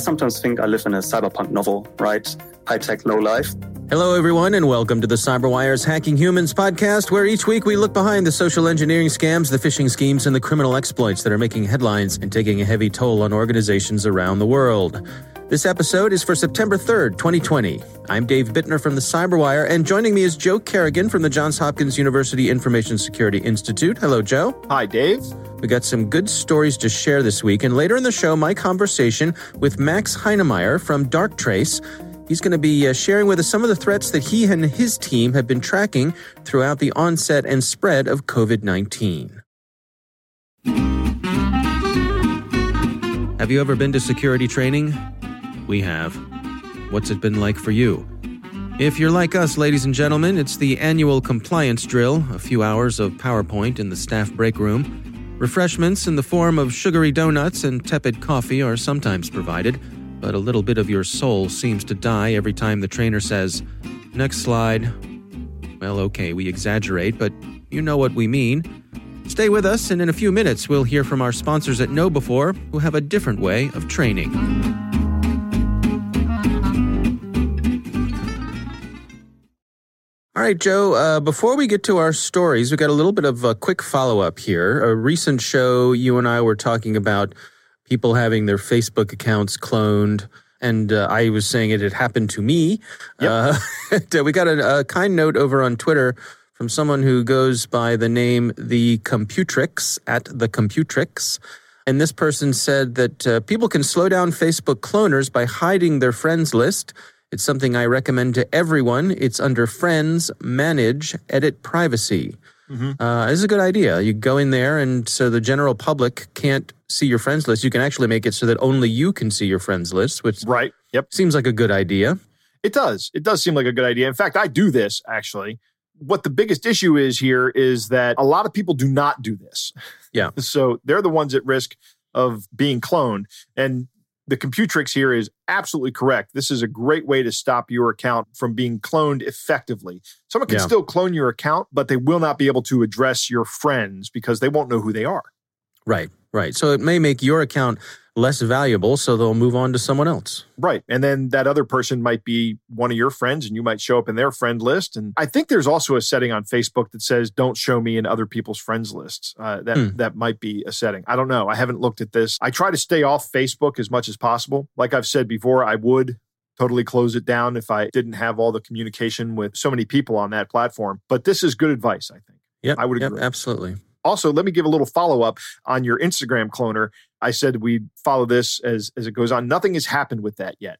sometimes think I live in a cyberpunk novel, right? High tech, low life. Hello, everyone, and welcome to the CyberWire's Hacking Humans podcast, where each week we look behind the social engineering scams, the phishing schemes, and the criminal exploits that are making headlines and taking a heavy toll on organizations around the world. This episode is for September 3rd, 2020. I'm Dave Bittner from the CyberWire, and joining me is Joe Carrigan from the Johns Hopkins University Information Security Institute. Hello, Joe. Hi, Dave. We got some good stories to share this week, and later in the show, my conversation with Max Heinemeyer from Darktrace. He's going to be uh, sharing with us some of the threats that he and his team have been tracking throughout the onset and spread of COVID 19. Have you ever been to security training? We have. What's it been like for you? If you're like us, ladies and gentlemen, it's the annual compliance drill, a few hours of PowerPoint in the staff break room. Refreshments in the form of sugary donuts and tepid coffee are sometimes provided, but a little bit of your soul seems to die every time the trainer says, Next slide. Well, okay, we exaggerate, but you know what we mean. Stay with us, and in a few minutes, we'll hear from our sponsors at KnowBe4, who have a different way of training. All right, Joe, uh, before we get to our stories, we got a little bit of a quick follow up here. A recent show, you and I were talking about people having their Facebook accounts cloned. And uh, I was saying it had happened to me. Yep. Uh, we got a, a, kind note over on Twitter from someone who goes by the name The Computrix at The Computrix. And this person said that uh, people can slow down Facebook cloners by hiding their friends list it's something I recommend to everyone. It's under Friends, Manage, Edit Privacy. Mm-hmm. Uh, this is a good idea. You go in there, and so the general public can't see your friends list. You can actually make it so that only you can see your friends list, which right. Yep. seems like a good idea. It does. It does seem like a good idea. In fact, I do this actually. What the biggest issue is here is that a lot of people do not do this. Yeah. so they're the ones at risk of being cloned. And the Computrix here is absolutely correct. This is a great way to stop your account from being cloned effectively. Someone can yeah. still clone your account, but they will not be able to address your friends because they won't know who they are. Right, right. So it may make your account less valuable, so they'll move on to someone else. Right. And then that other person might be one of your friends and you might show up in their friend list. And I think there's also a setting on Facebook that says don't show me in other people's friends lists. Uh, that, hmm. that might be a setting. I don't know. I haven't looked at this. I try to stay off Facebook as much as possible. Like I've said before, I would totally close it down if I didn't have all the communication with so many people on that platform. But this is good advice, I think. Yeah, I would agree. Yep, absolutely. Also, let me give a little follow up on your Instagram cloner. I said we'd follow this as, as it goes on. Nothing has happened with that yet.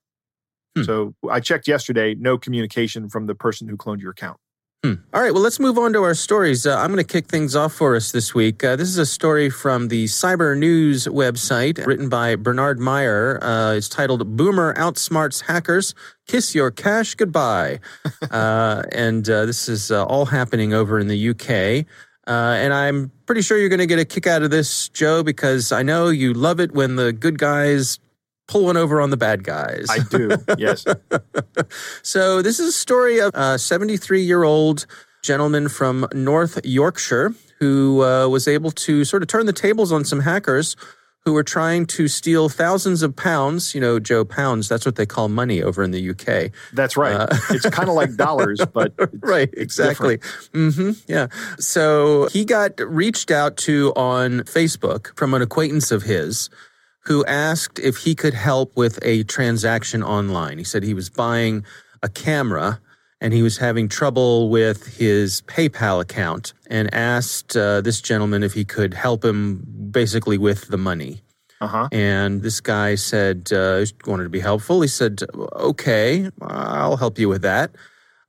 Hmm. So I checked yesterday, no communication from the person who cloned your account. Hmm. All right, well, let's move on to our stories. Uh, I'm going to kick things off for us this week. Uh, this is a story from the Cyber News website written by Bernard Meyer. Uh, it's titled Boomer Outsmarts Hackers Kiss Your Cash Goodbye. Uh, and uh, this is uh, all happening over in the UK. Uh, and I'm pretty sure you're going to get a kick out of this, Joe, because I know you love it when the good guys pull one over on the bad guys. I do, yes. so, this is a story of a 73 year old gentleman from North Yorkshire who uh, was able to sort of turn the tables on some hackers who were trying to steal thousands of pounds. You know, Joe, pounds, that's what they call money over in the UK. That's right. Uh, it's kind of like dollars, but. right, exactly. Mm-hmm, yeah. So he got reached out to on Facebook from an acquaintance of his who asked if he could help with a transaction online. He said he was buying a camera and he was having trouble with his PayPal account and asked uh, this gentleman if he could help him basically with the money. Uh-huh. And this guy said, uh, wanted to be helpful. He said, okay, I'll help you with that.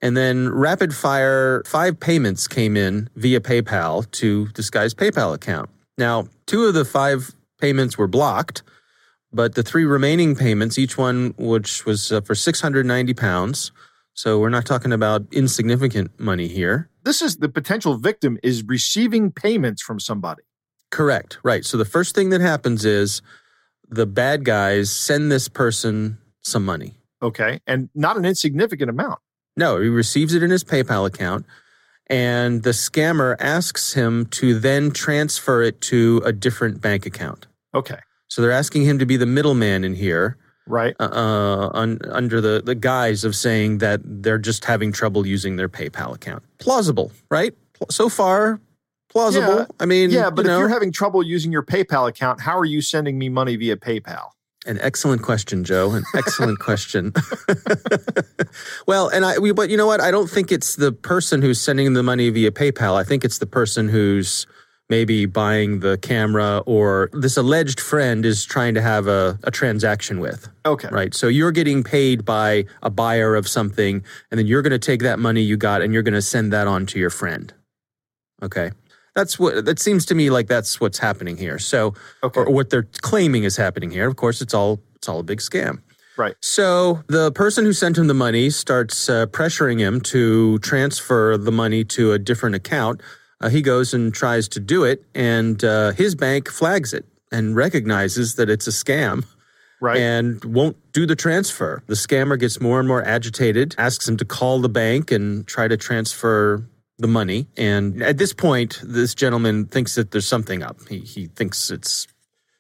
And then rapid fire, five payments came in via PayPal to this guy's PayPal account. Now, two of the five payments were blocked, but the three remaining payments, each one which was uh, for 690 pounds, so we're not talking about insignificant money here. This is the potential victim is receiving payments from somebody. Correct. Right. So the first thing that happens is the bad guys send this person some money. Okay. And not an insignificant amount. No, he receives it in his PayPal account. And the scammer asks him to then transfer it to a different bank account. Okay. So they're asking him to be the middleman in here right? Uh, uh, un, under the the guise of saying that they're just having trouble using their PayPal account. Plausible, right? So far, plausible. Yeah. I mean, yeah, but you if you're having trouble using your PayPal account, how are you sending me money via PayPal? An excellent question, Joe. An excellent question. well, and I, we, but you know what? I don't think it's the person who's sending the money via PayPal. I think it's the person who's maybe buying the camera or this alleged friend is trying to have a, a transaction with. Okay. Right. So you're getting paid by a buyer of something, and then you're going to take that money you got and you're going to send that on to your friend. Okay. That's what that seems to me like that's what's happening here. So, Okay. or what they're claiming is happening here. Of course, it's all it's all a big scam. Right. So the person who sent him the money starts uh, pressuring him to transfer the money to a different account. Uh, he goes and tries to do it, and uh, his bank flags it and recognizes that it's a scam Right. and won't do the transfer. The scammer gets more and more agitated, asks him to call the bank and try to transfer the money. And at this point, this gentleman thinks that there's something up. He, he thinks it's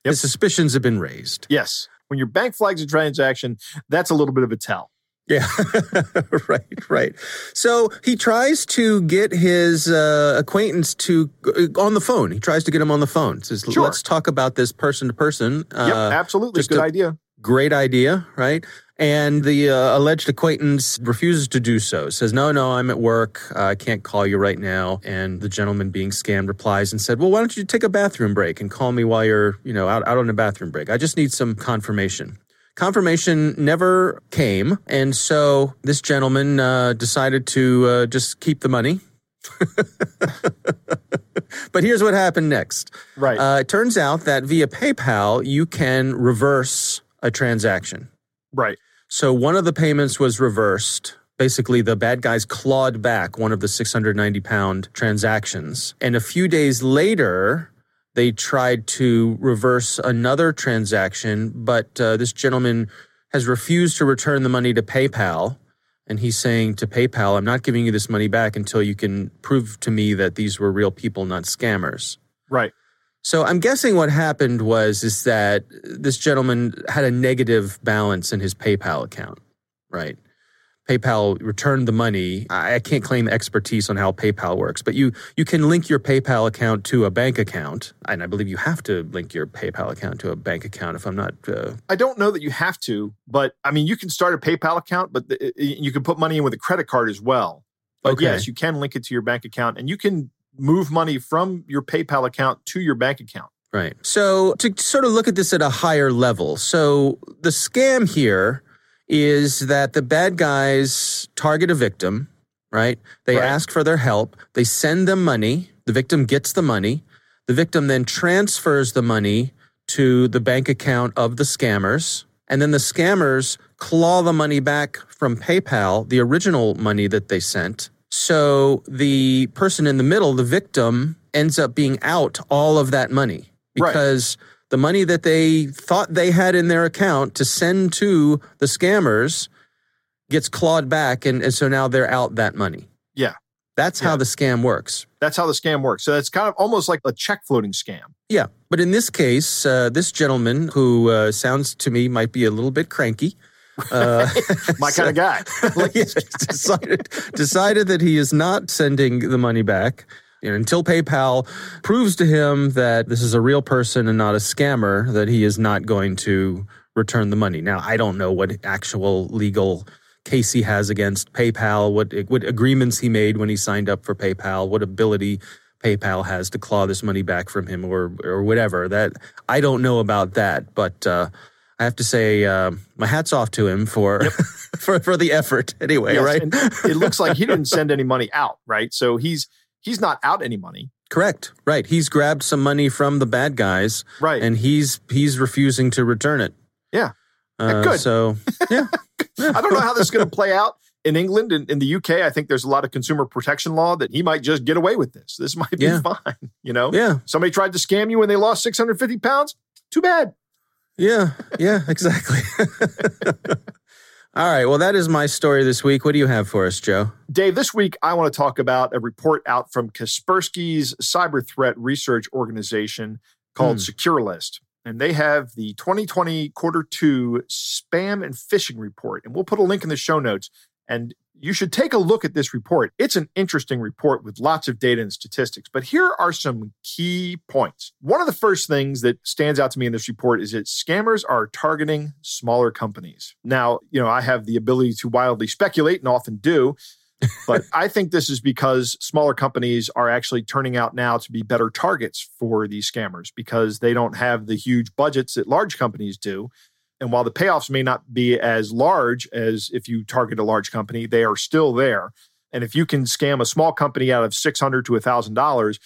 Yep. his suspicions have been raised. yes. When your bank flags a transaction, that's a little bit of a tell. Yeah, right, right. So he tries to get his uh, acquaintance to uh, on the phone. He tries to get him on the phone. Says, Sure. "Let's talk about this person to person." yep, Uh, absolutely. just Good idea. great idea, right? And the uh, alleged acquaintance refuses to do so. Says, "No, no, I'm at work. Uh, I can't call you right now." And the gentleman being scammed replies and said, "Well, why don't you take a bathroom break and call me while you're, you know, out out on a bathroom break? I just need some confirmation." Confirmation never came, and so this gentleman uh, decided to uh, just keep the money. but here's what happened next. Right. Uh, it turns out that via PayPal, you can reverse a transaction. right. So one of the payments was reversed. Basically, the bad guys clawed back one of the 690 pound transactions. And a few days later, they tried to reverse another transaction, but uh, this gentleman has refused to return the money to PayPal. And he's saying to PayPal, I'm not giving you this money back until you can prove to me that these were real people, not scammers. Right. So I'm guessing what happened was is that this gentleman had a negative balance in his PayPal account, right? PayPal returned the money. I can't claim expertise on how PayPal works, but you you can link your PayPal account to a bank account, and I believe you have to link your PayPal account to a bank account. If I'm not, uh, I don't know that you have to, but I mean, you can start a PayPal account, but the, you can put money in with a credit card as well. But Okay. yes, you can link it to your bank account and you can move money from your PayPal account to your bank account. Right. So to sort of look at this at a higher level, so the scam here is that the bad guys target a victim, right? They Right. ask for their help, they send them money, the victim gets the money, the victim then transfers the money to the bank account of the scammers, and then the scammers claw the money back from PayPal, the original money that they sent. So the person in the middle, the victim, ends up being out all of that money Right. The money that they thought they had in their account to send to the scammers gets clawed back. And, and so now they're out that money. Yeah. That's how the scam works. That's how the scam works. So it's kind of almost like a check floating scam. Yeah. But in this case, uh, this gentleman who uh, sounds to me might be a little bit cranky. Uh, My kind of guy. like he's decided decided that he is not sending the money back know, until PayPal proves to him that this is a real person and not a scammer. That he is not going to return the money. Now, I don't know what actual legal case he has against PayPal, what what agreements he made when he signed up for PayPal, what ability PayPal has to claw this money back from him, or or whatever. That I don't know about that, but. Uh, I have to say, uh, my hat's off to him for for for the effort. Anyway, Yes, right? it looks like he didn't send any money out, right? So he's he's not out any money. Correct. Right. He's grabbed some money from the bad guys, Right. and he's he's refusing to return it. Yeah. Uh, good. So yeah, I don't know how this is going to play out in England and in the UK. I think there's a lot of consumer protection law that he might just get away with this. This might be Yeah. fine. You know, yeah, somebody tried to scam you and they lost 650 pounds. Too bad. yeah, yeah. Exactly. All right. Well, that is my story this week. What do you have for us, Joe? Dave, this week I want to talk about a report out from Kaspersky's cyber threat research organization called Hmm. SecureList. and they have the 2020 quarter two spam and phishing report. And we'll put a link in the show notes. And you should take a look at this report. It's an interesting report with lots of data and statistics, but here are some key points. One of the first things that stands out to me in this report is that scammers are targeting smaller companies. Now, you know, I have the ability to wildly speculate and often do. but I think this is because smaller companies are actually turning out now to be better targets for these scammers because they don't have the huge budgets that large companies do. And while the payoffs may not be as large as if you target a large company, they are still there. And if you can scam a small company out of 600 to $1,000,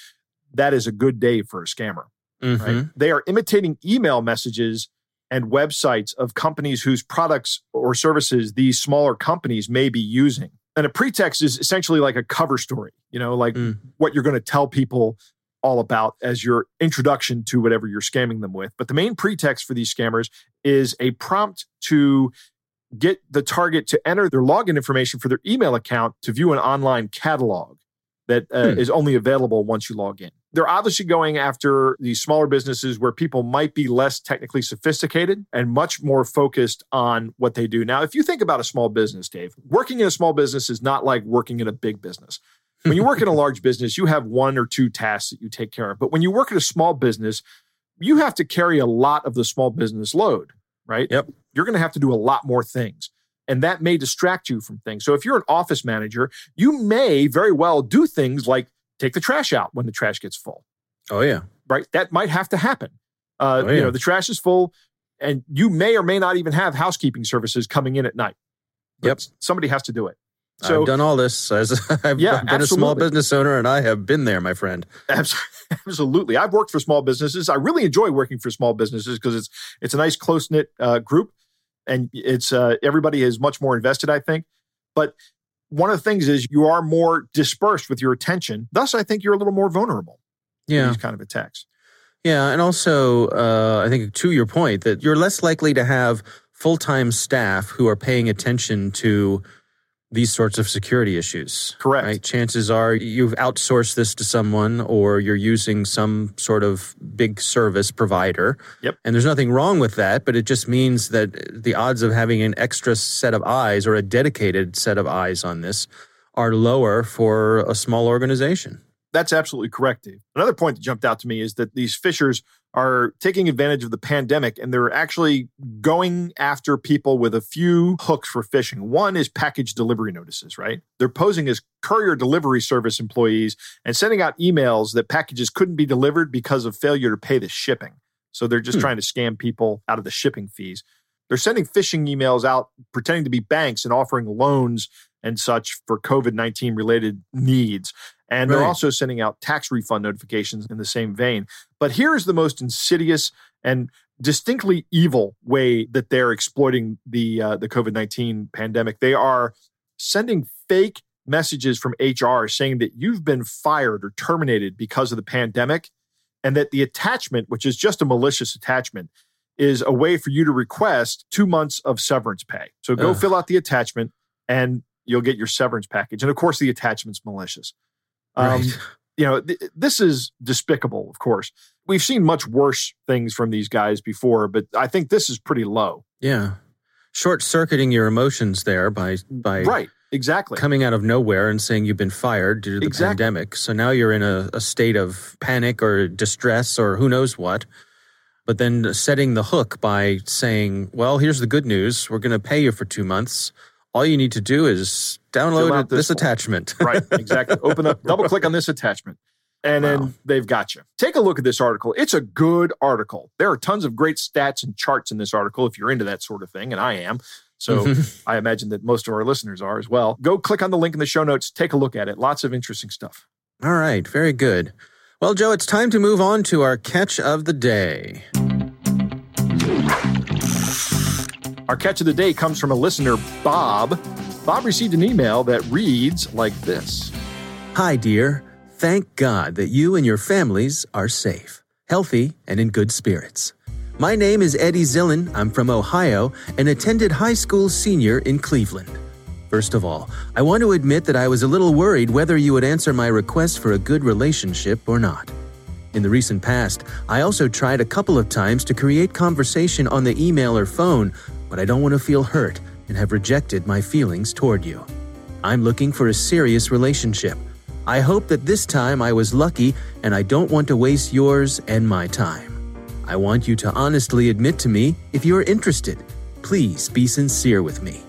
that is a good day for a scammer. Mm-hmm. Right? They are imitating email messages and websites of companies whose products or services these smaller companies may be using. And a pretext is essentially like a cover story, you know, like mm. what you're going to tell people all about as your introduction to whatever you're scamming them with. But the main pretext for these scammers is a prompt to get the target to enter their login information for their email account to view an online catalog that uh, hmm. is only available once you log in. They're obviously going after these smaller businesses where people might be less technically sophisticated and much more focused on what they do. Now, if you think about a small business, Dave, working in a small business is not like working in a big business. When you work in a large business, you have one or two tasks that you take care of. But when you work at a small business, you have to carry a lot of the small business load, right? Yep. You're going to have to do a lot more things. And that may distract you from things. So if you're an office manager, you may very well do things like take the trash out when the trash gets full. Oh, yeah. Right? That might have to happen. Uh, oh, yeah. You know, the trash is full, and you may or may not even have housekeeping services coming in at night. Yep. Somebody has to do it. So, I've done all this as I've yeah, been absolutely. a small business owner and I have been there, my friend. Absolutely. I've worked for small businesses. I really enjoy working for small businesses because it's it's a nice close knit uh, group and it's uh, everybody is much more invested, I think. But one of the things is you are more dispersed with your attention. Thus, I think you're a little more vulnerable yeah. these kind of attacks. Yeah. And also, uh, I think to your point, that you're less likely to have full time staff who are paying attention to these sorts of security issues. Correct. Right? Chances are you've outsourced this to someone or you're using some sort of big service provider. Yep. And there's nothing wrong with that, but it just means that the odds of having an extra set of eyes or a dedicated set of eyes on this are lower for a small organization. That's absolutely correct, Dave. Another point that jumped out to me is that these phishers are taking advantage of the pandemic and they're actually going after people with a few hooks for phishing. One is package delivery notices, right? They're posing as courier delivery service employees and sending out emails that packages couldn't be delivered because of failure to pay the shipping. So they're just hmm. trying to scam people out of the shipping fees. They're sending phishing emails out pretending to be banks and offering loans and such for COVID 19 related needs. And right. they're also sending out tax refund notifications in the same vein. But here's the most insidious and distinctly evil way that they're exploiting the uh, the COVID nineteen pandemic. They are sending fake messages from HR saying that you've been fired or terminated because of the pandemic, and that the attachment, which is just a malicious attachment, is a way for you to request two months of severance pay. So go Ugh. fill out the attachment, and you'll get your severance package. And of course, the attachment's malicious. Um, right. You know, th- this is despicable, of course. We've seen much worse things from these guys before, but I think this is pretty low. Yeah. Short circuiting your emotions there by by right exactly coming out of nowhere and saying you've been fired due to the exactly. pandemic. So now you're in a, a state of panic or distress or who knows what. But then setting the hook by saying, "Well, here's the good news: we're going to pay you for two months." All you need to do is download this, this attachment. right, exactly. Open up, double click on this attachment, and wow. then they've got you. Take a look at this article. It's a good article. There are tons of great stats and charts in this article if you're into that sort of thing, and I am. So mm-hmm. I imagine that most of our listeners are as well. Go click on the link in the show notes, take a look at it. Lots of interesting stuff. All right, very good. Well, Joe, it's time to move on to our catch of the day. Our catch of the day comes from a listener, Bob. Bob received an email that reads like this Hi, dear. Thank God that you and your families are safe, healthy, and in good spirits. My name is Eddy Zillen. I'm from Ohio and attended high school senior in Cleveland. First of all, I want to admit that I was a little worried whether you would answer my request for a good relationship or not. In the recent past, I also tried a couple of times to create conversation on the email or phone, but I don't want to feel hurt and have rejected my feelings toward you. I'm looking for a serious relationship. I hope that this time I was lucky and I don't want to waste yours and my time. I want you to honestly admit to me if you're interested. Please be sincere with me.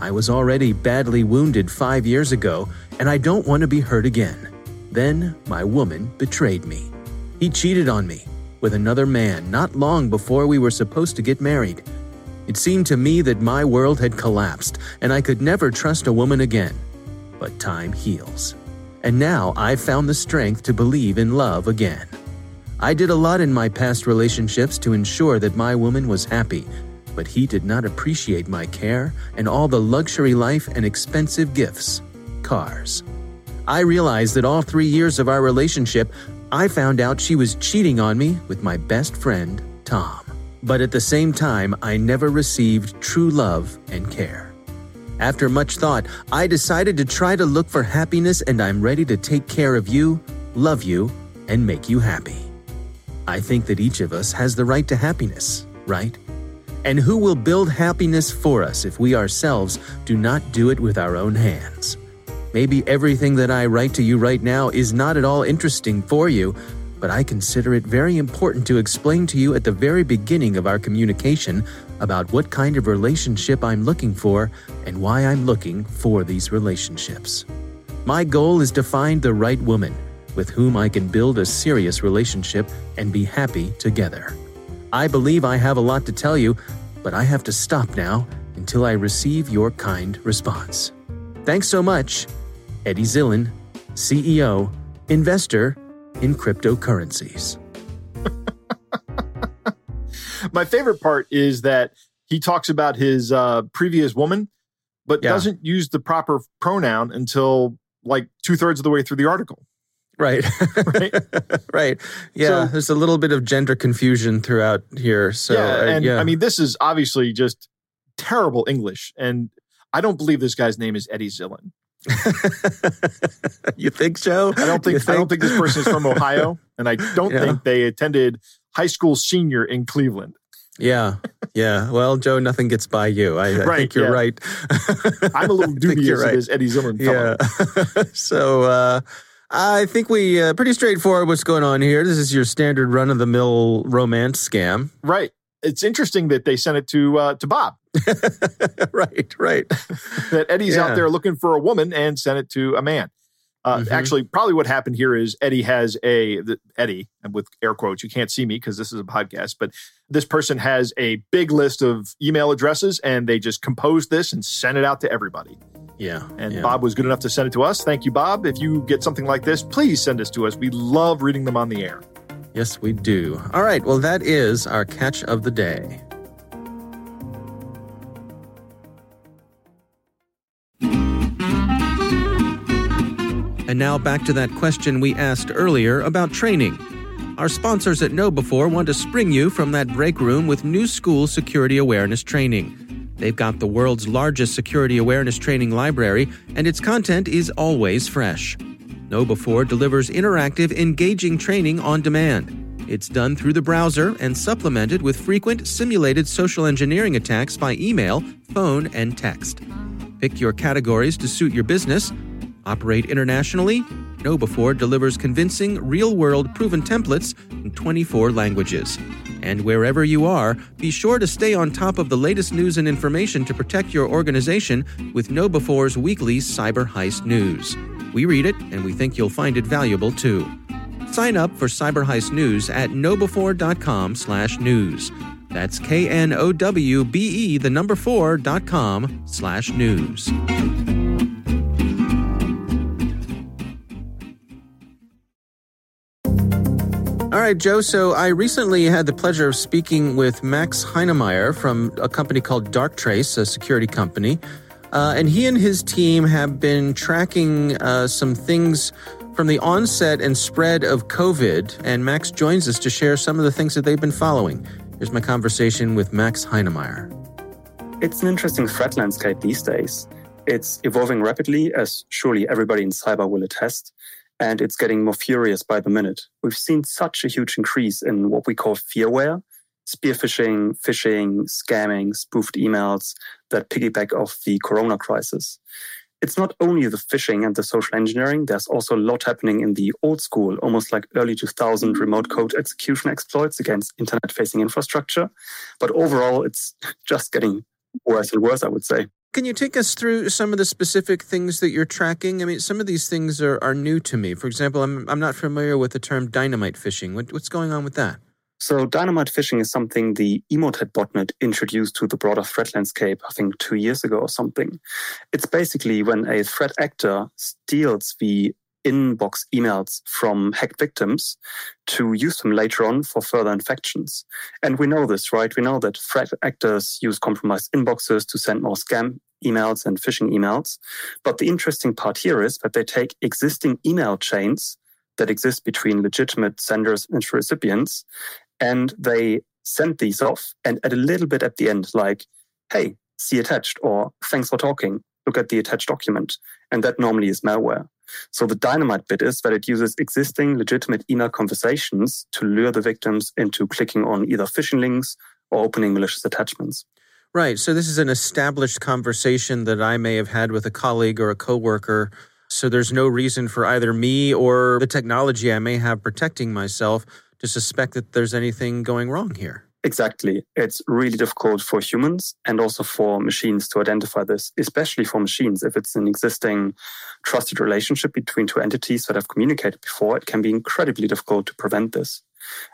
I was already badly wounded five years ago, and I don't want to be hurt again. Then my woman betrayed me. He cheated on me with another man not long before we were supposed to get married. It seemed to me that my world had collapsed and I could never trust a woman again. But time heals. And now I've found the strength to believe in love again. I did a lot in my past relationships to ensure that my woman was happy, but he did not appreciate my care and all the luxury life and expensive gifts cars. I realized that all three years of our relationship, I found out she was cheating on me with my best friend, Tom. But at the same time, I never received true love and care. After much thought, I decided to try to look for happiness, and I'm ready to take care of you, love you, and make you happy. I think that each of us has the right to happiness, right? And who will build happiness for us if we ourselves do not do it with our own hands? Maybe everything that I write to you right now is not at all interesting for you, but I consider it very important to explain to you at the very beginning of our communication about what kind of relationship I'm looking for and why I'm looking for these relationships. My goal is to find the right woman with whom I can build a serious relationship and be happy together. I believe I have a lot to tell you, but I have to stop now until I receive your kind response. Thanks so much. Eddy Zillen, CEO, investor in cryptocurrencies. My favorite part is that he talks about his uh, previous woman, but yeah. doesn't use the proper pronoun until like two thirds of the way through the article. Right. right. right. Yeah. So, there's a little bit of gender confusion throughout here. So, yeah, uh, and uh, yeah. I mean, this is obviously just terrible English. And I don't believe this guy's name is Eddy Zillen. you think so? I don't think, think, I don't think this person is from Ohio, and I don't yeah. think they attended high school senior in Cleveland. Yeah, yeah. Well, Joe, nothing gets by you. I, I right, think you're yeah. right. I'm a little dubious right. of this Eddy Zillen Yeah. so uh, I think we uh, pretty straightforward. What's going on here? This is your standard run of the mill romance scam. Right. It's interesting that they sent it to uh, to Bob. right, right. that Eddy's yeah. out there looking for a woman and sent it to a man. Uh, mm-hmm. Actually, probably what happened here is Eddy has a the, Eddy, and with air quotes, you can't see me because this is a podcast, but this person has a big list of email addresses, and they just composed this and sent it out to everybody. Yeah. And yeah. Bob was good enough to send it to us. Thank you, Bob. If you get something like this, please send us to us. We love reading them on the air. Yes, we do. All right. Well, that is our catch of the day. And now back to that question we asked earlier about training. Our sponsors at KnowBe4 want to spring you from that break room with new school security awareness training. They've got the world's largest security awareness training library, and its content is always fresh. KnowBe4 delivers interactive, engaging training on demand. It's done through the browser and supplemented with frequent simulated social engineering attacks by email, phone, and text. Pick your categories to suit your business Operate internationally? KnowBe4 delivers convincing, real world proven templates in 24 languages. And wherever you are, be sure to stay on top of the latest news and information to protect your organization with KnowBe4's weekly Cyber Heist News. We read it, and we think you'll find it valuable too. Sign up for Cyber Heist News at knowbe4.com slash news. That's K-N-O-W-B-E, the number four, dot com slash news. All right, Joe. So I recently had the pleasure of speaking with Max Heinemeyer from a company called Darktrace, a security company. Uh, and he and his team have been tracking uh, some things from the onset and spread of COVID. And Max joins us to share some of the things that they've been following. Here's my conversation with Max Heinemeyer. It's an interesting threat landscape these days. It's evolving rapidly, as surely everybody in cyber will attest. and it's getting more furious by the minute. We've seen such a huge increase in what we call fearware, spear phishing, phishing, scamming, spoofed emails that piggyback off the corona crisis. It's not only the phishing and the social engineering, there's also a lot happening in the old school, almost like early 2000 remote code execution exploits against internet facing infrastructure. But overall, it's just getting worse and worse, I would say. Can you take us through some of the specific things that you're tracking? I mean, some of these things are, are new to me. For example, I'm, I'm not familiar with the term dynamite phishing. What, what's going on with that? So, dynamite phishing is something the Emotet botnet introduced to the broader threat landscape, I think two years ago or something. It's basically when a threat actor steals the inbox emails from hacked victims to use them later on for further infections. And we know this, right? We know that threat actors use compromised inboxes to send more scam emails and phishing emails. But the interesting part here is that they take existing email chains that exist between legitimate senders and recipients and they send these off and at a little bit at the end, like, hey, see attached, or thanks for talking, look at the attached document. And that normally is malware. So the dynamite bit is that it uses existing legitimate email conversations to lure the victims into clicking on either phishing links or opening malicious attachments. Right. So this is an established conversation that I may have had with a colleague or a coworker. So there's no reason for either me or the technology I may have protecting myself to suspect that there's anything going wrong here. Exactly. It's really difficult for humans and also for machines to identify this, especially for machines. If it's an existing trusted relationship between two entities that have communicated before, it can be incredibly difficult to prevent this.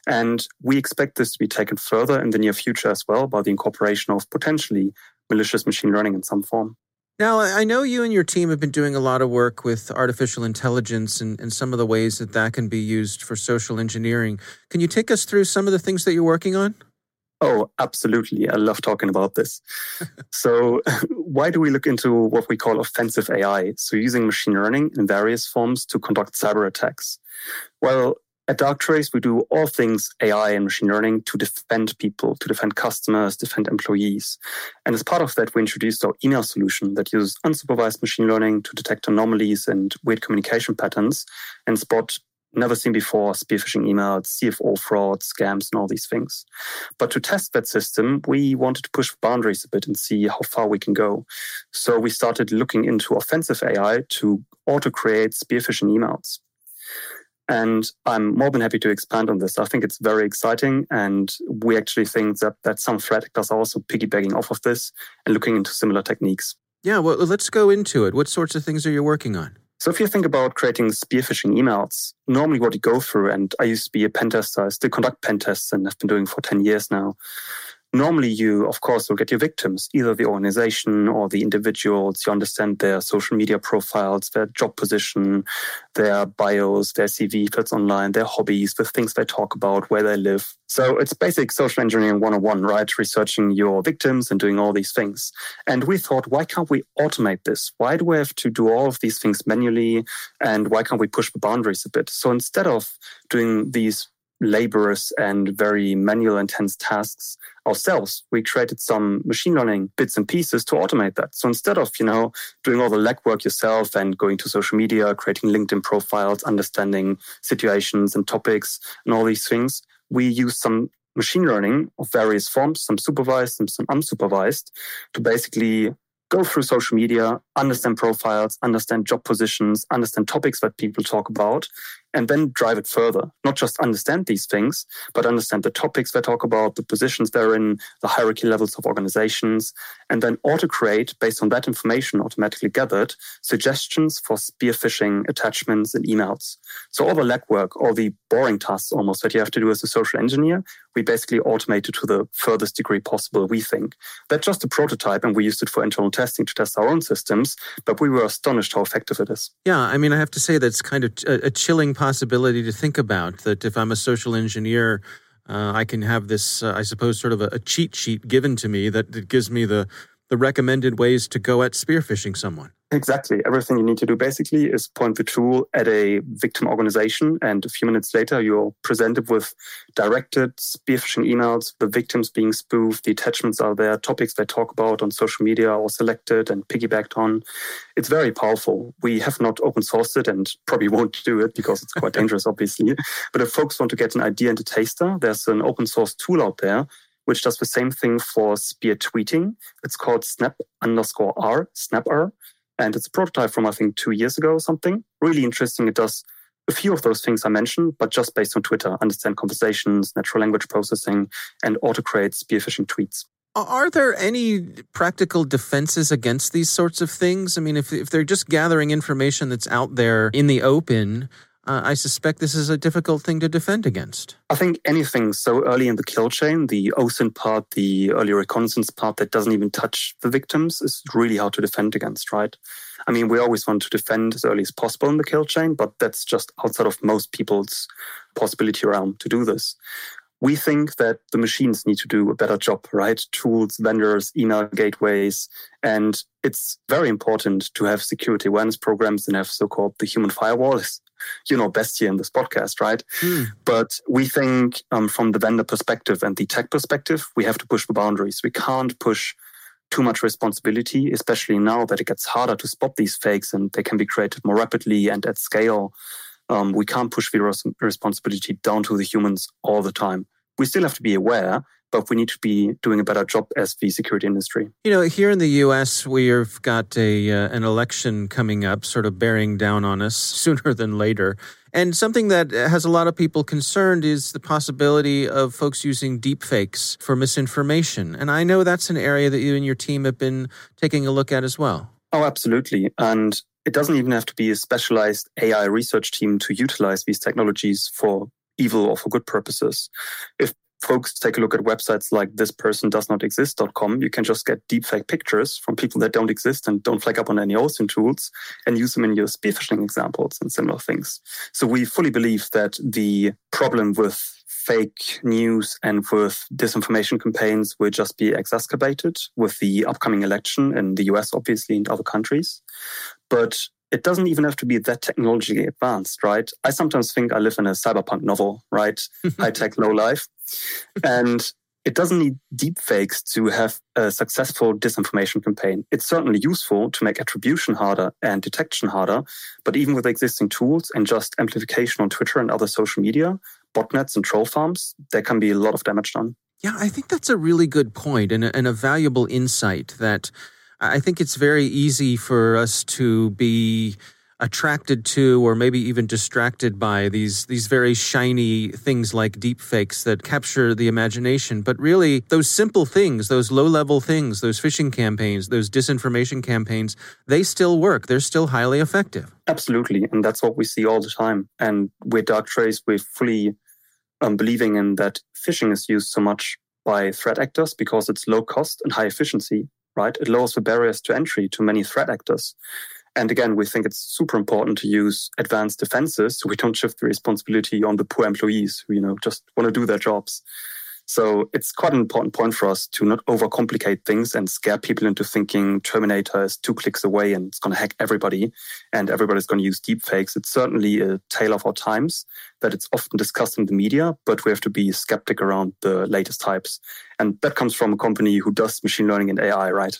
And we expect this to be taken further in the near future as well by the incorporation of potentially malicious machine learning in some form. Now, I know you and your team have been doing a lot of work with artificial intelligence and, and, some of the ways that that can be used for social engineering. Can you take us through some of the things that you're working on? Oh, absolutely. I love talking about this. so, why do we look into what we call offensive AI? So, using machine learning in various forms to conduct cyber attacks. Well, at Darktrace, we do all things AI and machine learning to defend people, to defend customers, defend employees. And as part of that, we introduced our email solution that uses unsupervised machine learning to detect anomalies and weird communication patterns and spot never seen before spear phishing emails, CFO fraud, scams, and all these things. But to test that system, we wanted to push boundaries a bit and see how far we can go. So we started looking into offensive AI to auto create spear phishing emails. And I'm more than happy to expand on this. I think it's very exciting. And we actually think that, that some threat actors are also piggybacking off of this and looking into similar techniques. Yeah, well, let's go into it. What sorts of things are you working on? So if you think about creating spear phishing emails, normally what you go through, and I used to be a pen tester, I still conduct pen tests and I've been doing for 10 years now. Normally, you, of course, will get your victims, either the organization or the individuals. You understand their social media profiles, their job position, their bios, their CV, it's online, their hobbies, the things they talk about, where they live. So it's basic social engineering 101, right? Researching your victims and doing all these things. And we thought, why can't we automate this? Why do we have to do all of these things manually? And why can't we push the boundaries a bit? So instead of doing these laborious and very manual intense tasks ourselves. We created some machine learning bits and pieces to automate that. So instead of, you know, doing all the legwork yourself and going to social media, creating LinkedIn profiles, understanding situations and topics and all these things, we use some machine learning of various forms, some supervised some unsupervised, to basically go through social media, understand profiles, understand job positions, understand topics that people talk about, and then drive it further. Not just understand these things, but understand the topics they talk about, the positions they're in, the hierarchy levels of organizations, and then auto create, based on that information automatically gathered, suggestions for spear phishing attachments and emails. So all the legwork, all the boring tasks almost that you have to do as a social engineer, we basically automated to the furthest degree possible, we think. That's just a prototype, and we used it for internal testing to test our own systems, but we were astonished how effective it is. Yeah, I mean, I have to say that's kind of a chilling possibility to think about that if I'm a social engineer, uh, I can have this, uh, I suppose, sort of a, a, cheat sheet given to me that, that gives me the the recommended ways to go at spearphishing someone. Exactly. Everything you need to do basically is point the tool at a victim organization, and a few minutes later, you're presented with directed spearphishing emails, the victims being spoofed, the attachments are there, topics they talk about on social media are selected and piggybacked on. It's very powerful. We have not open sourced it and probably won't do it because it's quite dangerous, obviously. But if folks want to get an idea and a taster, there's an open source tool out there which does the same thing for spear tweeting. It's called snap underscore r, snap r. And it's a prototype from, I think, two years ago or something. Really interesting. It does a few of those things I mentioned, but just based on Twitter, understand conversations, natural language processing, and auto create spearphishing tweets. Are there any practical defenses against these sorts of things? I mean, if, if they're just gathering information that's out there in the open, I suspect this is a difficult thing to defend against. I think anything so early in the kill chain, the OSINT part, the early reconnaissance part that doesn't even touch the victims is really hard to defend against, right? I mean, we always want to defend as early as possible in the kill chain, but that's just outside of most people's possibility realm to do this. We think that the machines need to do a better job, right? Tools, vendors, email gateways. And it's very important to have security awareness programs and have so called the human firewall, you know best here in this podcast, right? Hmm. But we think um, from the vendor perspective and the tech perspective, we have to push the boundaries. We can't push too much responsibility, especially now that it gets harder to spot these fakes and they can be created more rapidly and at scale. Um, we can't push the res- responsibility down to the humans all the time. We still have to be aware, but we need to be doing a better job as the security industry. You know, here in the U.S., we've got a uh, an election coming up, sort of bearing down on us sooner than later. And something that has a lot of people concerned is the possibility of folks using deepfakes for misinformation. And I know that's an area that you and your team have been taking a look at as well. Oh, absolutely. And it doesn't even have to be a specialized AI research team to utilize these technologies for evil or for good purposes. If folks take a look at websites like thispersondoesnotexist.com, you can just get deepfake pictures from people that don't exist and don't flag up on any OSINT tools and use them in your spearphishing examples and similar things. So we fully believe that the problem with fake news and with disinformation campaigns will just be exacerbated with the upcoming election in the US, obviously, and other countries. But it doesn't even have to be that technologically advanced, right? I sometimes think I live in a cyberpunk novel, right? High tech, low life. And it doesn't need deepfakes to have a successful disinformation campaign. It's certainly useful to make attribution harder and detection harder, but even with existing tools and just amplification on Twitter and other social media, botnets and troll farms, there can be a lot of damage done. Yeah, I think that's a really good point and a, and a valuable insight that I think it's very easy for us to be attracted to or maybe even distracted by these these very shiny things like deepfakes that capture the imagination. But really those simple things those low level things those phishing campaigns those disinformation campaigns they still work. They're still highly effective. Absolutely. And that's what we see all the time. And with Darktrace we're fully um, believing in that phishing is used so much by threat actors because it's low cost and high efficiency right? It lowers the barriers to entry to many threat actors. And again, we think it's super important to use advanced defenses so we don't shift the responsibility on the poor employees who, you know, just want to do their jobs. So it's quite an important point for us to not overcomplicate things and scare people into thinking Terminator is two clicks away and it's going to hack everybody and everybody's going to use deepfakes. It's certainly a tale of our times that it's often discussed in the media, but we have to be skeptic around the latest types. And that comes from a company who does machine learning and AI, right?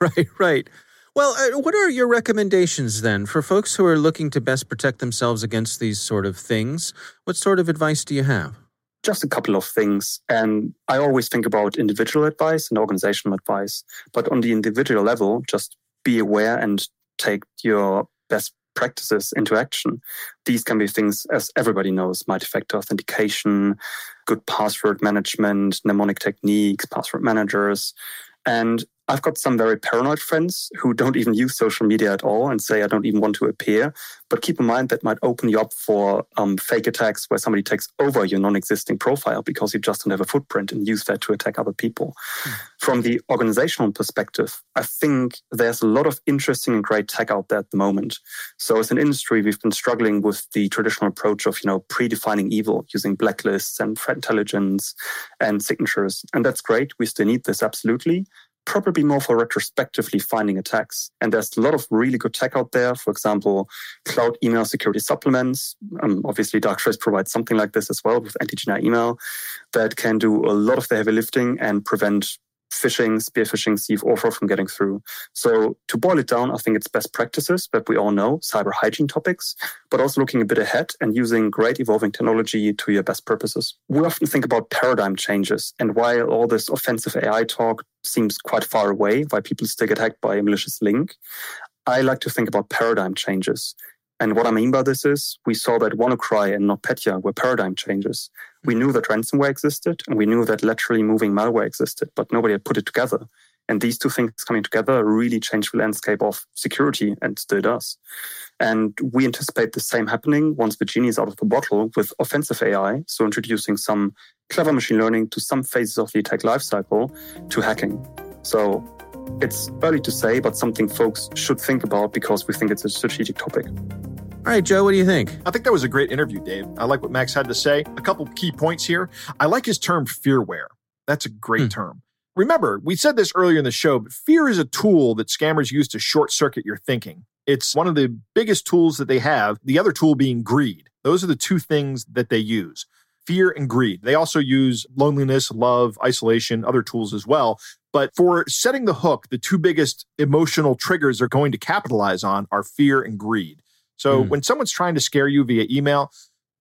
Right, right. Well, uh, what are your recommendations then for folks who are looking to best protect themselves against these sort of things? What sort of advice do you have? just a couple of things. And I always think about individual advice and organizational advice. But on the individual level, just be aware and take your best practices into action. These can be things, as everybody knows, multi-factor authentication, good password management, mnemonic techniques, password managers. And I've got some very paranoid friends who don't even use social media at all and say, I don't even want to appear. But keep in mind that might open you up for um, fake attacks where somebody takes over your non existing profile because you just don't have a footprint and use that to attack other people. Mm. From the organizational perspective, I think there's a lot of interesting and great tech out there at the moment. So as an industry, we've been struggling with the traditional approach of, you know, predefining evil using blacklists and threat intelligence and signatures. And that's great. We still need this absolutely probably more for retrospectively finding attacks. And there's a lot of really good tech out there. For example, cloud email security supplements. Um, obviously, Darktrace provides something like this as well with Antigena email that can do a lot of the heavy lifting and prevent phishing, spear phishing, CFOR from getting through. So to boil it down, I think it's best practices that we all know, cyber hygiene topics, but also looking a bit ahead and using great evolving technology to your best purposes. We often think about paradigm changes and while all this offensive AI talk seems quite far away, why people still get hacked by a malicious link, I like to think about paradigm changes. And what I mean by this is we saw that WannaCry and NotPetya were paradigm changes. We knew that ransomware existed and we knew that laterally moving malware existed, but nobody had put it together. And these two things coming together really changed the landscape of security and still does. And we anticipate the same happening once the genie is out of the bottle with offensive AI. So introducing some clever machine learning to some phases of the attack lifecycle to hacking. So it's early to say, but something folks should think about because we think it's a strategic topic. All right, Joe, what do you think? I think that was a great interview, Dave. I like what Max had to say. A couple key points here. I like his term fearware. That's a great hmm. term. Remember, we said this earlier in the show, but fear is a tool that scammers use to short circuit your thinking. It's one of the biggest tools that they have, the other tool being greed. Those are the two things that they use fear and greed. They also use loneliness, love, isolation, other tools as well. But for setting the hook, the two biggest emotional triggers they're going to capitalize on are fear and greed. So mm. when someone's trying to scare you via email,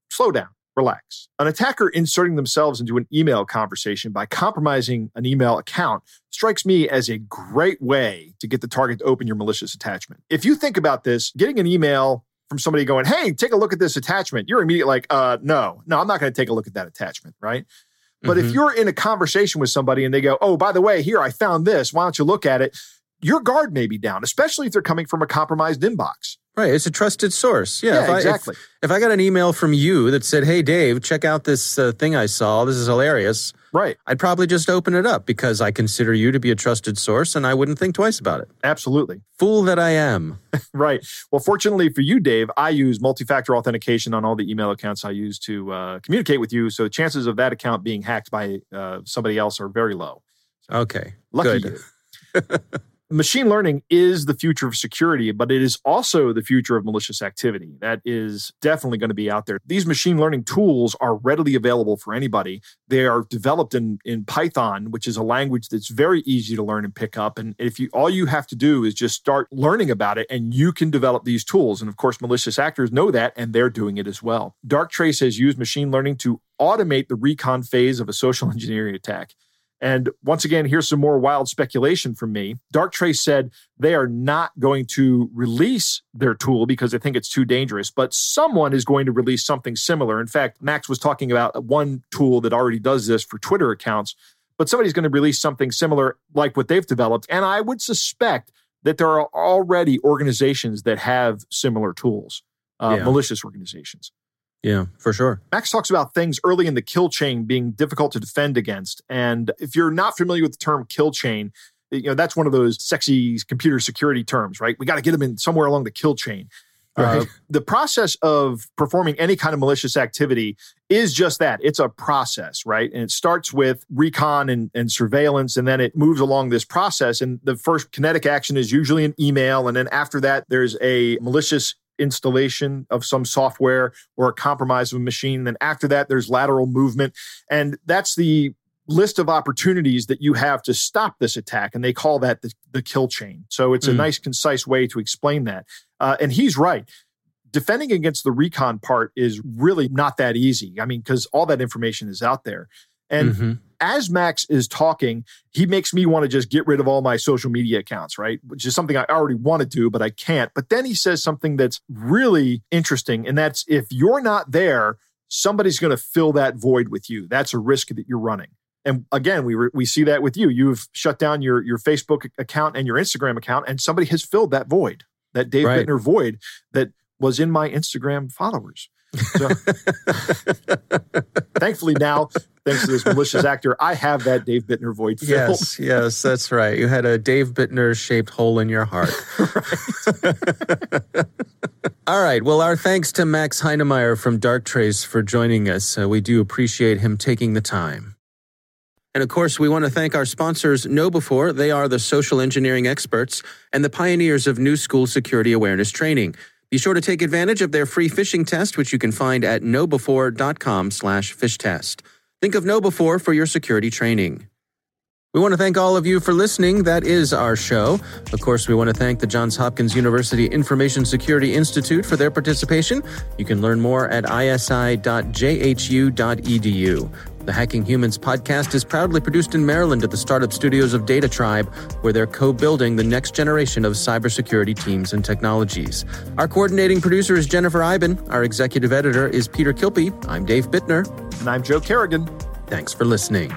slow down, relax. An attacker inserting themselves into an email conversation by compromising an email account strikes me as a great way to get the target to open your malicious attachment. If you think about this, getting an email from somebody going, hey, take a look at this attachment, you're immediately like, uh, no, no, I'm not going to take a look at that attachment, right? But mm-hmm. if you're in a conversation with somebody and they go, oh, by the way, here, I found this, why don't you look at it? Your guard may be down, especially if they're coming from a compromised inbox. Right. It's a trusted source. Yeah. yeah if I, exactly. If, if, I got an email from you that said, hey, Dave, check out this uh, thing I saw. This is hilarious. Right. I'd probably just open it up because I consider you to be a trusted source and I wouldn't think twice about it. Absolutely. Fool that I am. right. Well, fortunately for you, Dave, I use multi factor authentication on all the email accounts I use to uh, communicate with you. So chances of that account being hacked by uh, somebody else are very low. So, okay. Lucky Good. you. machine learning is the future of security, but it is also the future of malicious activity. That is definitely going to be out there. These machine learning tools are readily available for anybody. They are developed in, in Python, which is a language that's very easy to learn and pick up. And if you all you have to do is just start learning about it and you can develop these tools. And of course, malicious actors know that and they're doing it as well. Darktrace has used machine learning to automate the recon phase of a social engineering attack. And once again, here's some more wild speculation from me. Darktrace said they are not going to release their tool because they think it's too dangerous, but someone is going to release something similar. In fact, Max was talking about one tool that already does this for Twitter accounts, but somebody's going to release something similar like what they've developed. And I would suspect that there are already organizations that have similar tools, uh, yeah. malicious organizations. Yeah, for sure. Max talks about things early in the kill chain being difficult to defend against. And if you're not familiar with the term kill chain, you know, that's one of those sexy computer security terms, right? We got to get them in somewhere along the kill chain. Right. Uh, the process of performing any kind of malicious activity is just that. It's a process, right? And it starts with recon and, and, surveillance, and then it moves along this process. And the first kinetic action is usually an email. And then after that, there's a malicious installation of some software or a compromise of a machine. Then after that, there's lateral movement. And that's the list of opportunities that you have to stop this attack. And they call that the, the kill chain. So it's mm. a nice, concise way to explain that. Uh, and he's right. Defending against the recon part is really not that easy. I mean, because all that information is out there. And mm-hmm as Max is talking, he makes me want to just get rid of all my social media accounts, right? Which is something I already want to do, but I can't. But then he says something that's really interesting. And that's if you're not there, somebody's going to fill that void with you. That's a risk that you're running. And again, we re- we see that with you. You've shut down your your Facebook account and your Instagram account, and somebody has filled that void, that Dave right. Bittner void that was in my Instagram followers. So, thankfully now thanks to this malicious actor, I have that Dave Bittner void filled. Yes, yes, that's right. You had a Dave Bittner shaped hole in your heart. All right. Well, our thanks to Max Heinemeyer from Darktrace for joining us. Uh, we do appreciate him taking the time. And of course, we want to thank our sponsors, KnowBe4. They are the social engineering experts and the pioneers of new school security awareness training. Be sure to take advantage of their free phishing test, which you can find at knowbe4.com slash phish test. Think of KnowBe4 for your security training. We want to thank all of you for listening. That is our show. Of course, we want to thank the Johns Hopkins University Information Security Institute for their participation. You can learn more at isi.jhu.edu. The Hacking Humans podcast is proudly produced in Maryland at the startup studios of DataTribe, where they're co building the next generation of cybersecurity teams and technologies. Our coordinating producer is Jennifer Eiben. Our executive editor is Peter Kilpe. I'm Dave Bittner. And I'm Joe Carrigan. Thanks for listening.